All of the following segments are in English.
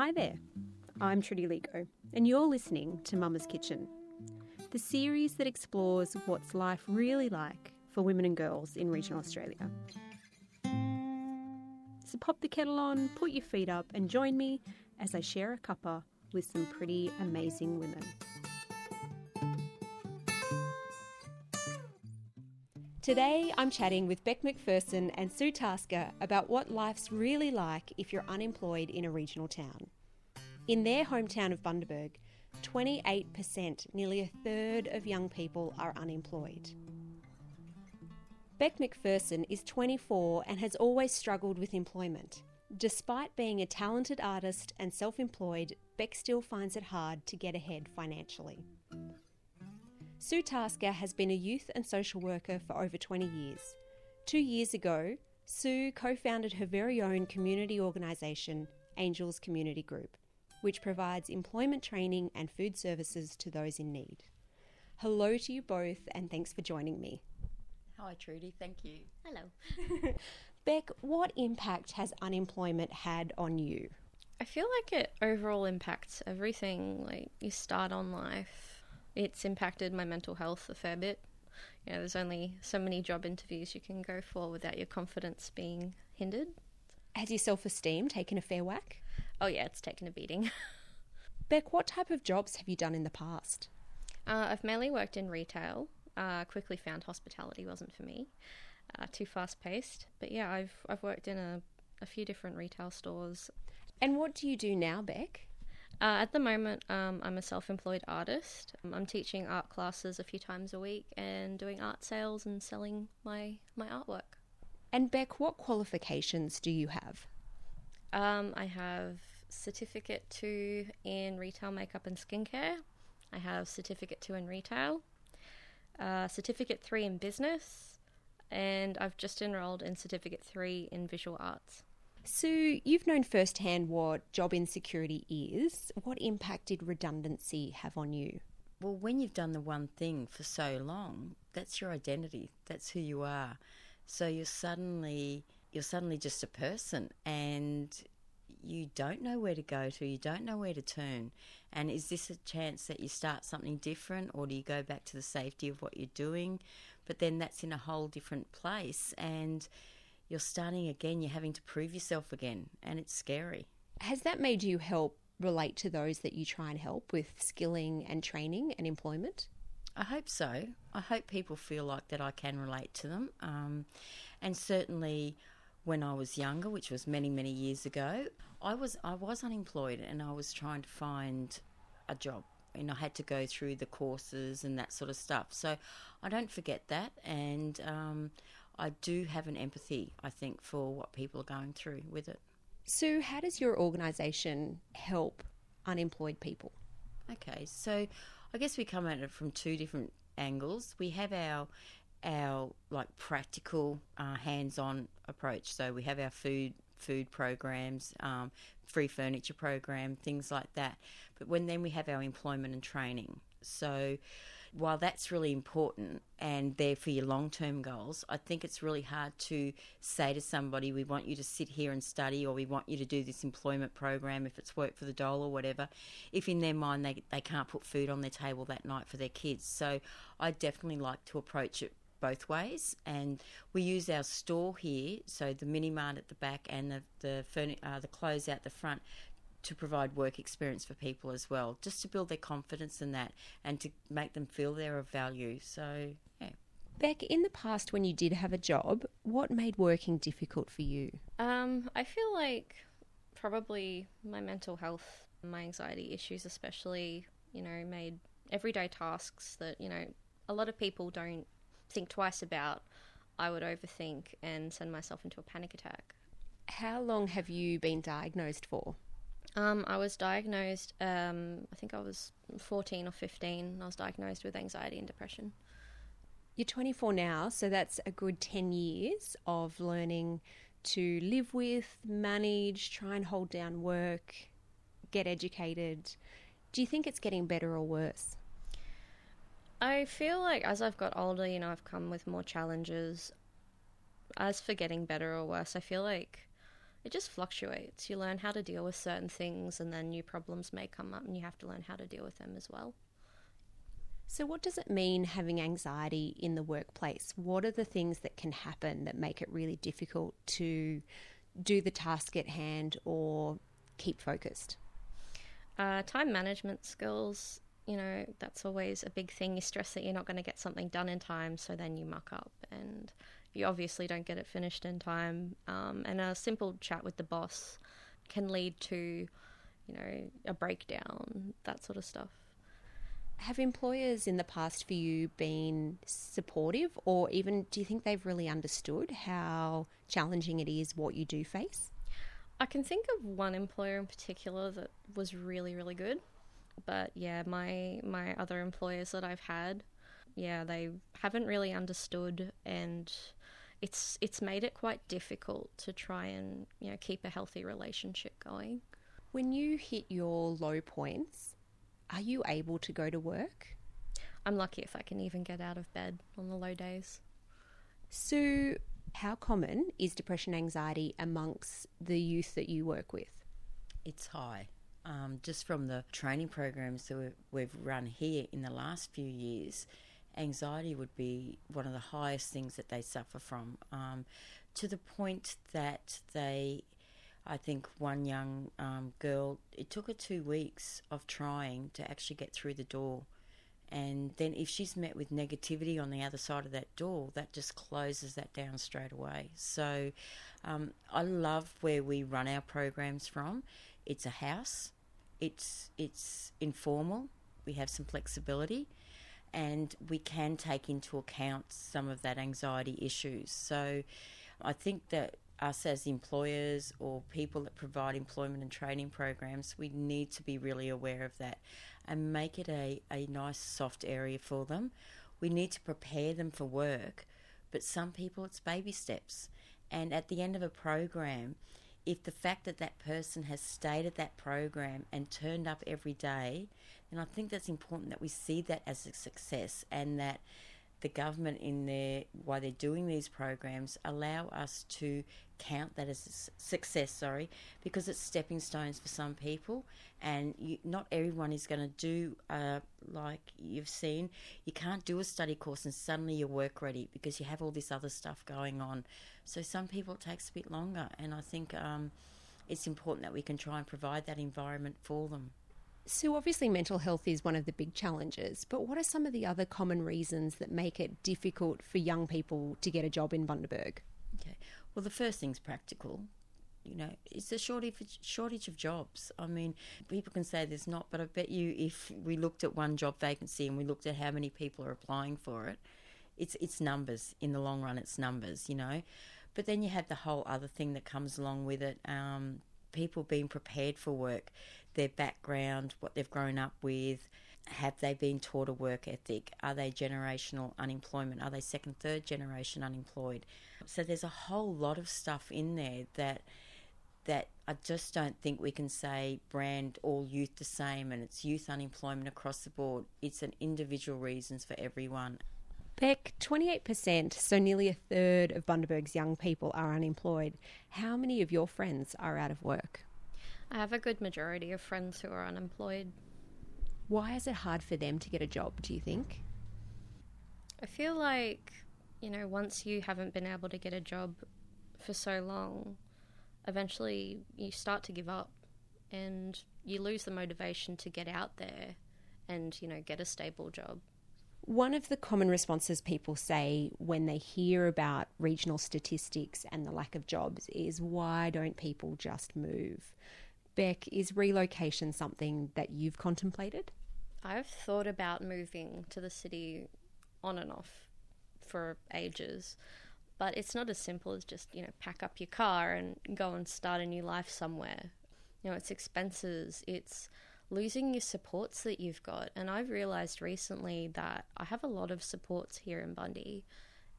Hi there, I'm Trudy Ligo, and you're listening to Mama's Kitchen, the series that explores what's life really like for women and girls in regional Australia. So pop the kettle on, put your feet up, and join me as I share a cuppa with some pretty amazing women. Today, I'm chatting with Beck McPherson and Sue Tasker about what life's really like if you're unemployed in a regional town. In their hometown of Bundaberg, 28%, nearly a third of young people are unemployed. Beck McPherson is 24 and has always struggled with employment. Despite being a talented artist and self employed, Beck still finds it hard to get ahead financially. Sue Tasker has been a youth and social worker for over 20 years. Two years ago, Sue co founded her very own community organisation, Angels Community Group, which provides employment training and food services to those in need. Hello to you both, and thanks for joining me. Hi, Trudy. Thank you. Hello. Beck, what impact has unemployment had on you? I feel like it overall impacts everything. Like you start on life, it's impacted my mental health a fair bit. You know, there's only so many job interviews you can go for without your confidence being hindered. Has your self esteem taken a fair whack? Oh, yeah, it's taken a beating. Beck, what type of jobs have you done in the past? Uh, I've mainly worked in retail. Uh, quickly found hospitality wasn't for me, uh, too fast paced. But yeah, I've I've worked in a, a few different retail stores. And what do you do now, Beck? Uh, at the moment, um, I'm a self employed artist. I'm teaching art classes a few times a week and doing art sales and selling my, my artwork. And Beck, what qualifications do you have? Um, I have certificate two in retail makeup and skincare. I have certificate two in retail, uh, certificate three in business, and I've just enrolled in certificate three in visual arts. Sue, you've known firsthand what job insecurity is. What impact did redundancy have on you? Well, when you've done the one thing for so long, that's your identity. That's who you are. So you're suddenly you're suddenly just a person and you don't know where to go to, you don't know where to turn. And is this a chance that you start something different or do you go back to the safety of what you're doing? But then that's in a whole different place and you're starting again, you're having to prove yourself again, and it's scary. Has that made you help relate to those that you try and help with skilling and training and employment? I hope so. I hope people feel like that I can relate to them. Um, and certainly when I was younger, which was many, many years ago, I was I was unemployed and I was trying to find a job. And I had to go through the courses and that sort of stuff. So I don't forget that, and um, I do have an empathy, I think, for what people are going through with it. Sue, how does your organisation help unemployed people? Okay, so I guess we come at it from two different angles. We have our our like practical, uh, hands-on approach. So we have our food food programs, um, free furniture program, things like that. But when then we have our employment and training. So while that's really important and there for your long term goals, I think it's really hard to say to somebody, we want you to sit here and study or we want you to do this employment program if it's work for the dole or whatever, if in their mind they, they can't put food on their table that night for their kids. So I definitely like to approach it both ways. And we use our store here, so the mini mart at the back and the the, furni- uh, the clothes out the front, to provide work experience for people as well, just to build their confidence in that and to make them feel they're of value. So, yeah. Beck, in the past when you did have a job, what made working difficult for you? Um, I feel like probably my mental health, my anxiety issues, especially, you know, made everyday tasks that, you know, a lot of people don't think twice about. I would overthink and send myself into a panic attack. How long have you been diagnosed for? Um, I was diagnosed, um, I think I was 14 or 15. I was diagnosed with anxiety and depression. You're 24 now, so that's a good 10 years of learning to live with, manage, try and hold down work, get educated. Do you think it's getting better or worse? I feel like as I've got older, you know, I've come with more challenges. As for getting better or worse, I feel like it just fluctuates. You learn how to deal with certain things, and then new problems may come up, and you have to learn how to deal with them as well. So, what does it mean having anxiety in the workplace? What are the things that can happen that make it really difficult to do the task at hand or keep focused? Uh, time management skills, you know, that's always a big thing. You stress that you're not going to get something done in time, so then you muck up and you obviously don't get it finished in time. Um, and a simple chat with the boss can lead to, you know, a breakdown, that sort of stuff. Have employers in the past for you been supportive, or even do you think they've really understood how challenging it is what you do face? I can think of one employer in particular that was really, really good. But yeah, my my other employers that I've had, yeah, they haven't really understood and it's it's made it quite difficult to try and, you know, keep a healthy relationship going. When you hit your low points, are you able to go to work? I'm lucky if I can even get out of bed on the low days. So, how common is depression anxiety amongst the youth that you work with? It's high. Um, just from the training programs that we've, run here in the last few years, anxiety would be one of the highest things that they suffer from, um, to the point that they, I think one young um, girl, it took her two weeks of trying to actually get through the door. And then if she's met with negativity on the other side of that door, that just closes that down straight away. So um, I love where we run our programs from. It's a house. It's it's informal. We have some flexibility, and we can take into account some of that anxiety issues. So, I think that us as employers or people that provide employment and training programs, we need to be really aware of that and make it a, a nice soft area for them. We need to prepare them for work, but some people it's baby steps. And at the end of a program, if the fact that that person has stayed at that program and turned up every day, then I think that's important that we see that as a success and that the government in their while they're doing these programs allow us to count that as success sorry because it's stepping stones for some people and you, not everyone is going to do uh, like you've seen you can't do a study course and suddenly you're work ready because you have all this other stuff going on so some people it takes a bit longer and i think um, it's important that we can try and provide that environment for them so, obviously, mental health is one of the big challenges, but what are some of the other common reasons that make it difficult for young people to get a job in Bundaberg? Okay. Well, the first thing's practical. You know, it's a shortage shortage of jobs. I mean, people can say there's not, but I bet you if we looked at one job vacancy and we looked at how many people are applying for it, it's it's numbers. In the long run, it's numbers. You know, but then you have the whole other thing that comes along with it. Um, people being prepared for work their background, what they've grown up with. Have they been taught a work ethic? Are they generational unemployment? Are they second, third generation unemployed? So there's a whole lot of stuff in there that that I just don't think we can say brand all youth the same and it's youth unemployment across the board. It's an individual reasons for everyone. Beck, 28%, so nearly a third of Bundaberg's young people are unemployed. How many of your friends are out of work? I have a good majority of friends who are unemployed. Why is it hard for them to get a job, do you think? I feel like, you know, once you haven't been able to get a job for so long, eventually you start to give up and you lose the motivation to get out there and, you know, get a stable job. One of the common responses people say when they hear about regional statistics and the lack of jobs is why don't people just move? Beck, is relocation something that you've contemplated? I've thought about moving to the city on and off for ages, but it's not as simple as just, you know, pack up your car and go and start a new life somewhere. You know, it's expenses, it's losing your supports that you've got. And I've realized recently that I have a lot of supports here in Bundy,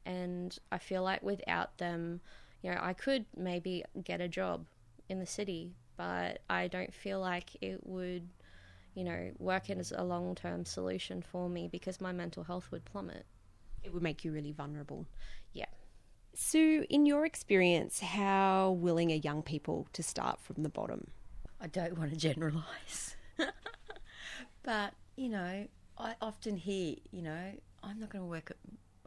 and I feel like without them, you know, I could maybe get a job in the city, but I don't feel like it would, you know, work as a long term solution for me because my mental health would plummet. It would make you really vulnerable. Yeah. Sue, in your experience, how willing are young people to start from the bottom? I don't want to generalise. but, you know, I often hear, you know, I'm not going to work at,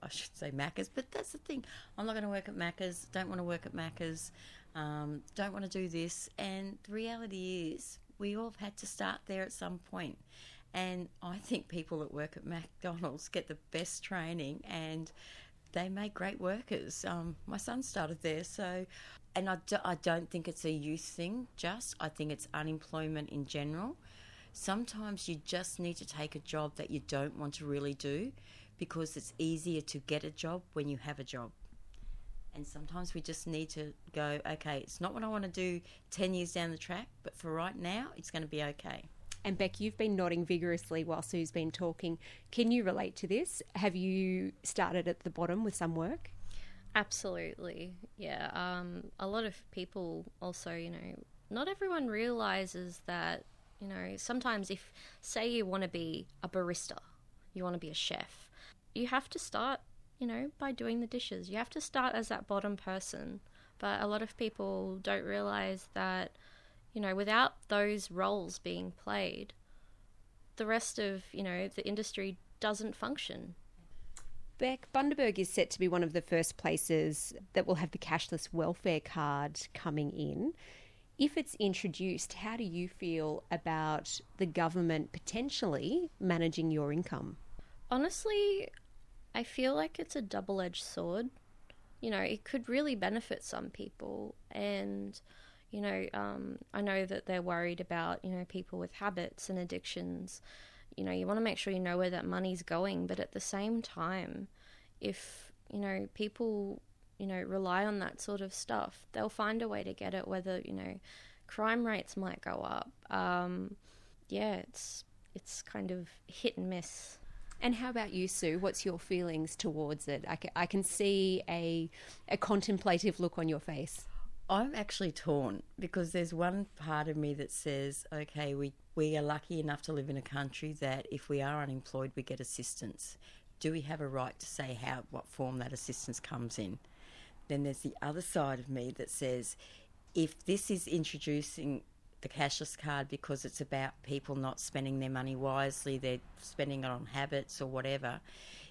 I should say Macca's, but that's the thing. I'm not going to work at Macca's, don't want to work at Macca's, um, don't want to do this. And the reality is, we all had to start there at some point. And I think people that work at McDonald's get the best training and they make great workers. Um, my son started there, so, and I don't think it's a youth thing, just. I think it's unemployment in general. Sometimes you just need to take a job that you don't want to really do because it's easier to get a job when you have a job. And sometimes we just need to go, okay, it's not what I want to do 10 years down the track, but for right now, it's going to be okay. And Beck, you've been nodding vigorously while Sue's been talking. Can you relate to this? Have you started at the bottom with some work? Absolutely, yeah. Um, a lot of people also, you know, not everyone realizes that, you know, sometimes if, say, you want to be a barista, you want to be a chef, you have to start, you know, by doing the dishes. You have to start as that bottom person. But a lot of people don't realize that you know, without those roles being played, the rest of, you know, the industry doesn't function. Beck, Bundaberg is set to be one of the first places that will have the cashless welfare card coming in. If it's introduced, how do you feel about the government potentially managing your income? Honestly, I feel like it's a double edged sword. You know, it could really benefit some people, and you know, um, I know that they're worried about, you know, people with habits and addictions. You know, you want to make sure you know where that money's going, but at the same time, if, you know, people, you know, rely on that sort of stuff, they'll find a way to get it, whether, you know, crime rates might go up. Um, yeah, it's it's kind of hit and miss. And how about you, Sue? What's your feelings towards it? I can, I can see a, a contemplative look on your face. I'm actually torn because there's one part of me that says, okay, we, we are lucky enough to live in a country that if we are unemployed, we get assistance. Do we have a right to say how what form that assistance comes in? Then there's the other side of me that says, if this is introducing the cashless card because it's about people not spending their money wisely, they're spending it on habits or whatever,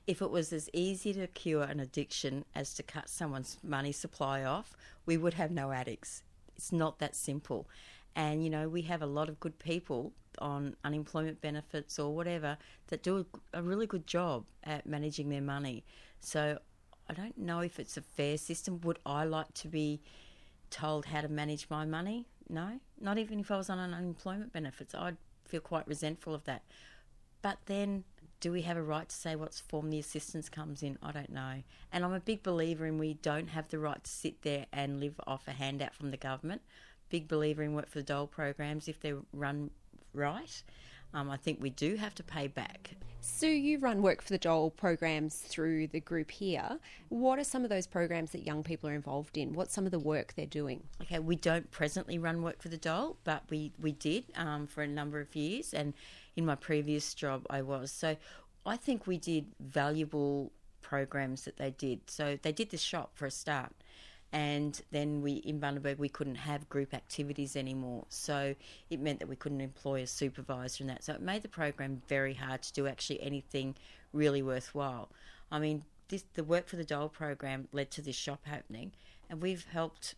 if it was as easy to cure an addiction as to cut someone's money supply off, we would have no addicts. It's not that simple. And, you know, we have a lot of good people on unemployment benefits or whatever that do a, a really good job at managing their money. So I don't know if it's a fair system. Would I like to be told how to manage my money? No, not even if I was on unemployment benefits. I'd feel quite resentful of that. But then do we have a right to say what form the assistance comes in? I don't know. And I'm a big believer in we don't have the right to sit there and live off a handout from the government. Big believer in work for the dole programs if they're run right. Um, I think we do have to pay back. So you run work for the dole programs through the group here. What are some of those programs that young people are involved in? What's some of the work they're doing? Okay, we don't presently run work for the dole, but we we did um, for a number of years, and in my previous job I was. So I think we did valuable programs that they did. So they did the shop for a start. And then we in Bundaberg we couldn't have group activities anymore, so it meant that we couldn't employ a supervisor and that. So it made the program very hard to do actually anything really worthwhile. I mean, this, the work for the Dole program led to this shop opening, and we've helped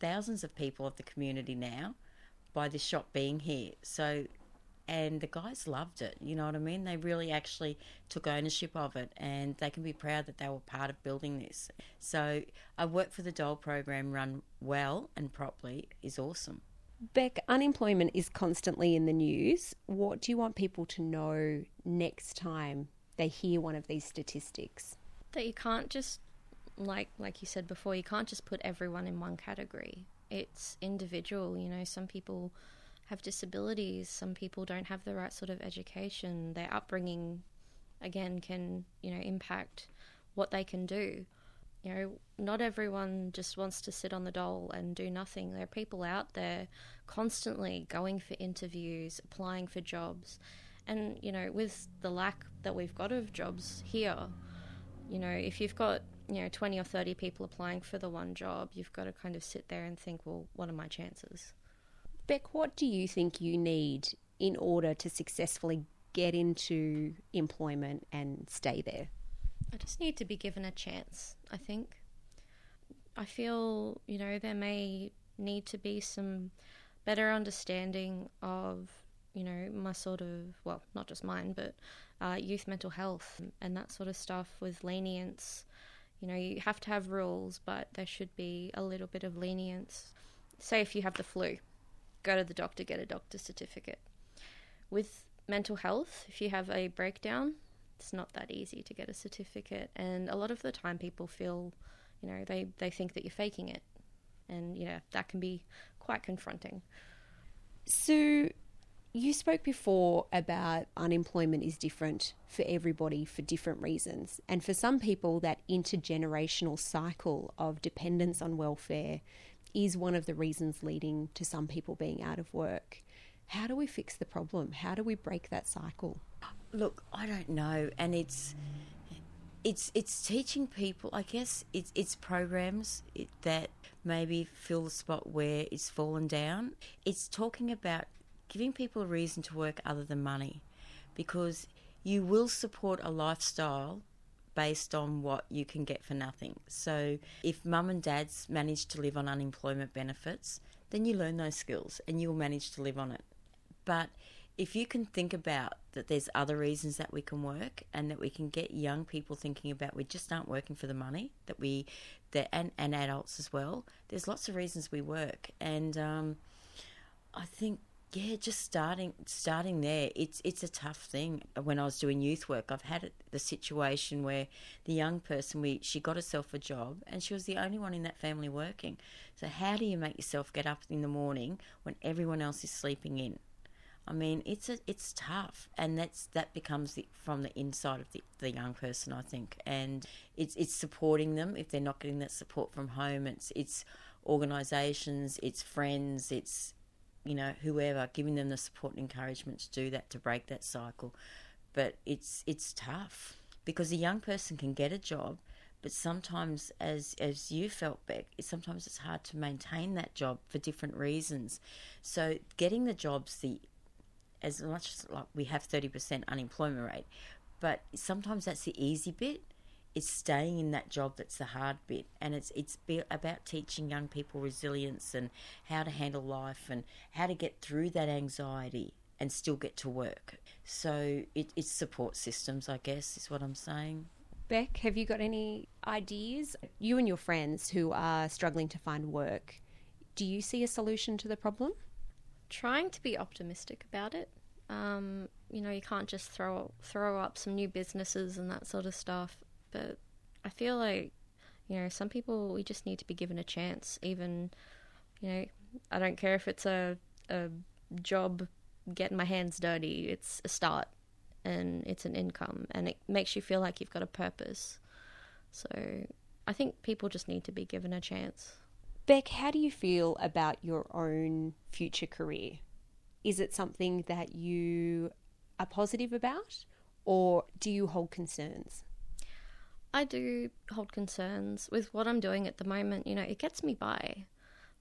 thousands of people of the community now by this shop being here. So and the guys loved it. You know what I mean? They really actually took ownership of it, and they can be proud that they were part of building this. So, a work for the Dole program run well and properly is awesome. Beck, unemployment is constantly in the news. What do you want people to know next time they hear one of these statistics? That you can't just, like like you said before, you can't just put everyone in one category. It's individual. You know, some people have disabilities. Some people don't have the right sort of education. Their upbringing, again, can you know impact what they can do. You know, not everyone just wants to sit on the dole and do nothing. There are people out there constantly going for interviews, applying for jobs, and you know, with the lack that we've got of jobs here, you know, if you've got you know 20 or 30 people applying for the one job you've got to kind of sit there and think well what are my chances Beck, what do you think you need in order to successfully get into employment and stay there? I just need to be given a chance, I think. I feel, you know, there may need to be some better understanding of, you know, my sort of, well, not just mine, but uh, youth mental health and that sort of stuff with lenience. You know, you have to have rules, but there should be a little bit of lenience. Say if you have the flu, go to the doctor, get a doctor's certificate. With mental health, if you have a breakdown, it's not that easy to get a certificate. And a lot of the time, people feel, you know, they, they think that you're faking it. And, you know, that can be quite confronting. Sue, you spoke before about unemployment is different for everybody for different reasons. And for some people, that intergenerational cycle of dependence on welfare is one of the reasons leading to some people being out of work. How do we fix the problem? How do we break that cycle? Look, I don't know, and it's it's it's teaching people. I guess it's it's programs that maybe fill the spot where it's fallen down. It's talking about giving people a reason to work other than money, because you will support a lifestyle based on what you can get for nothing. So if mum and dad's manage to live on unemployment benefits, then you learn those skills and you'll manage to live on it. But if you can think about that there's other reasons that we can work and that we can get young people thinking about we just aren't working for the money that we that and, and adults as well there's lots of reasons we work and um, i think yeah, just starting starting there. It's it's a tough thing. When I was doing youth work, I've had the situation where the young person we she got herself a job and she was the only one in that family working. So how do you make yourself get up in the morning when everyone else is sleeping in? I mean, it's a it's tough, and that's that becomes the, from the inside of the, the young person, I think, and it's it's supporting them if they're not getting that support from home. It's it's organisations, it's friends, it's you know, whoever, giving them the support and encouragement to do that to break that cycle. But it's it's tough because a young person can get a job, but sometimes, as as you felt, Beck, sometimes it's hard to maintain that job for different reasons. So getting the jobs, the as much as like we have thirty percent unemployment rate, but sometimes that's the easy bit it's staying in that job that's the hard bit. And it's it's about teaching young people resilience and how to handle life and how to get through that anxiety and still get to work. So it, it's support systems i guess is what i'm saying. Beck have you got any ideas? You and your friends who are struggling to find work do you see a solution to the problem? Trying to be optimistic about it. Um, you know, you can't just throw throw up some new businesses and that sort of stuff but I feel like, you know, some people we just need to be given a chance. Even, you know, I don't care if it's a a job getting my hands dirty. It's a start, and it's an income, and it makes you feel like you've got a purpose. So I think people just need to be given a chance. Beck, how do you feel about your own future career? Is it something that you are positive about, or do you hold concerns? I do hold concerns with what I'm doing at the moment. You know, it gets me by,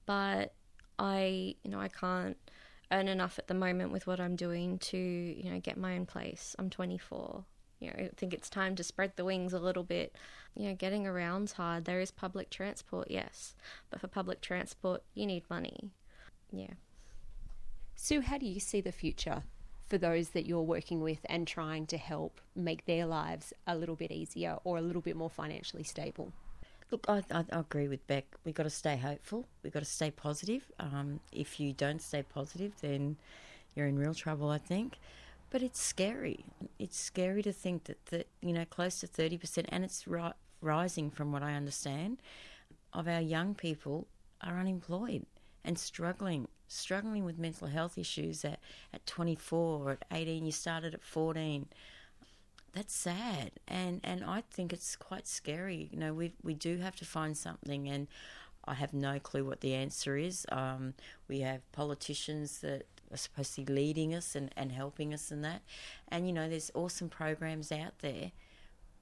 but I, you know, I can't earn enough at the moment with what I'm doing to, you know, get my own place. I'm 24. You know, I think it's time to spread the wings a little bit. You know, getting around's hard. There is public transport, yes, but for public transport, you need money. Yeah. Sue, how do you see the future for those that you're working with and trying to help make their lives a little bit easier or a little bit more financially stable? Look, I, I, agree with Beck. We've got to stay hopeful. We've got to stay positive. Um, if you don't stay positive, then you're in real trouble, I think. But it's scary. It's scary to think that, that you know, close to 30%, and it's ri- rising from what I understand, of our young people are unemployed and struggling struggling with mental health issues at, at 24 or at 18, you started at 14. That's sad, and and I think it's quite scary. You know, we we do have to find something, and I have no clue what the answer is. Um, we have politicians that are supposed to be leading us and, and helping us in that, and you know, there's awesome programs out there,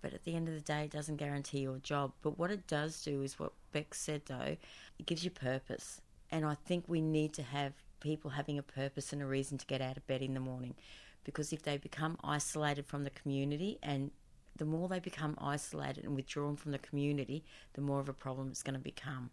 but at the end of the day, it doesn't guarantee your job. But what it does do is what Beck said, though, it gives you purpose. And I think we need to have people having a purpose and a reason to get out of bed in the morning. Because if they become isolated from the community and the more they become isolated and withdrawn from the community, the more of a problem it's going to become.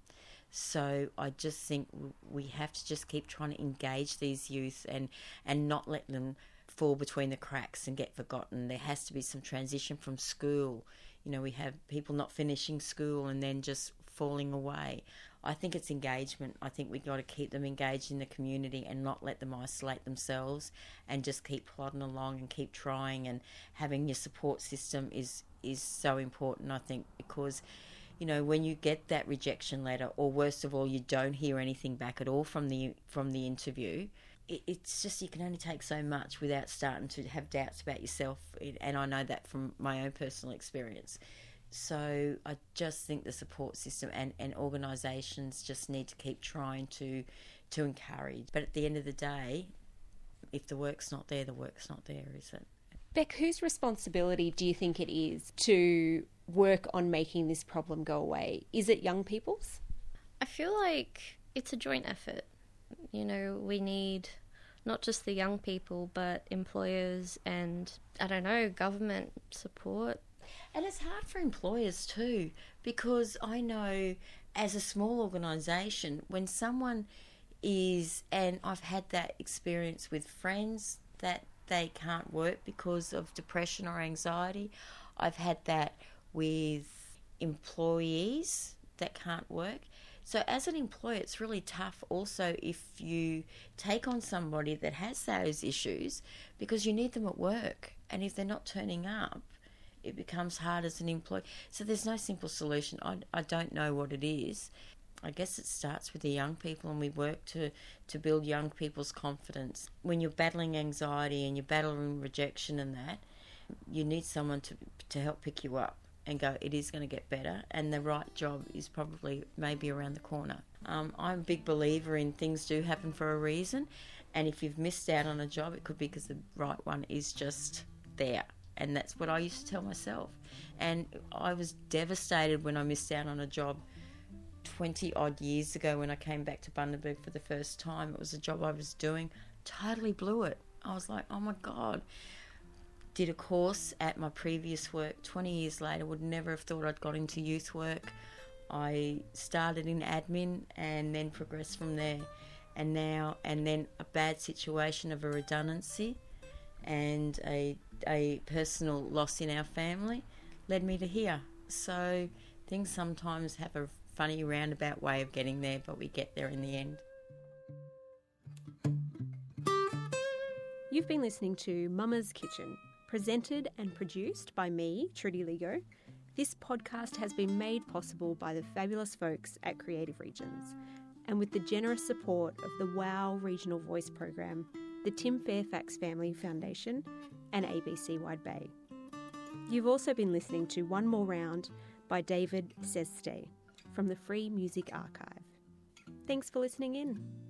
So I just think we have to just keep trying to engage these youth and, and not let them fall between the cracks and get forgotten. There has to be some transition from school. You know, we have people not finishing school and then just falling away. I think it's engagement. I think we've got to keep them engaged in the community and not let them isolate themselves and just keep plodding along and keep trying. And having your support system is is so important I think because you know when you get that rejection letter or worst of all you don't hear anything back at all from the from the interview it, it's just you can only take so much without starting to have doubts about yourself. And I know that from my own personal experience so I just think the support system and, and organisations just need to keep trying to to encourage. But at the end of the day, if the work's not there, the work's not there, is it? Beck, whose responsibility do you think it is to work on making this problem go away? Is it young people's? I feel like it's a joint effort. You know, we need not just the young people, but employers and, I don't know, government support and it's hard for employers too, because I know as a small organisation, when someone is, and I've had that experience with friends that they can't work because of depression or anxiety. I've had that with employees that can't work. So, as an employer, it's really tough also if you take on somebody that has those issues because you need them at work. And if they're not turning up, it becomes hard as an employee. So there's no simple solution. I, I don't know what it is. I guess it starts with the young people, and we work to, to build young people's confidence. When you're battling anxiety and you're battling rejection and that, you need someone to, to help pick you up and go, it is going to get better, and the right job is probably maybe around the corner. Um, I'm a big believer in things do happen for a reason, and if you've missed out on a job, it could be because the right one is just there and that's what I used to tell myself. And I was devastated when I missed out on a job 20 odd years ago when I came back to Bundaberg for the first time. It was a job I was doing, totally blew it. I was like, oh my God. Did a course at my previous work 20 years later, would never have thought I'd got into youth work. I started in admin and then progressed from there. And now, and then a bad situation of a redundancy and a a personal loss in our family led me to here. So things sometimes have a funny roundabout way of getting there, but we get there in the end. You've been listening to Mama's Kitchen, presented and produced by me, Trudy Ligo. This podcast has been made possible by the fabulous folks at Creative Regions and with the generous support of the WOW Regional Voice Program the Tim Fairfax Family Foundation, and ABC Wide Bay. You've also been listening to One More Round by David Szesztay from the Free Music Archive. Thanks for listening in.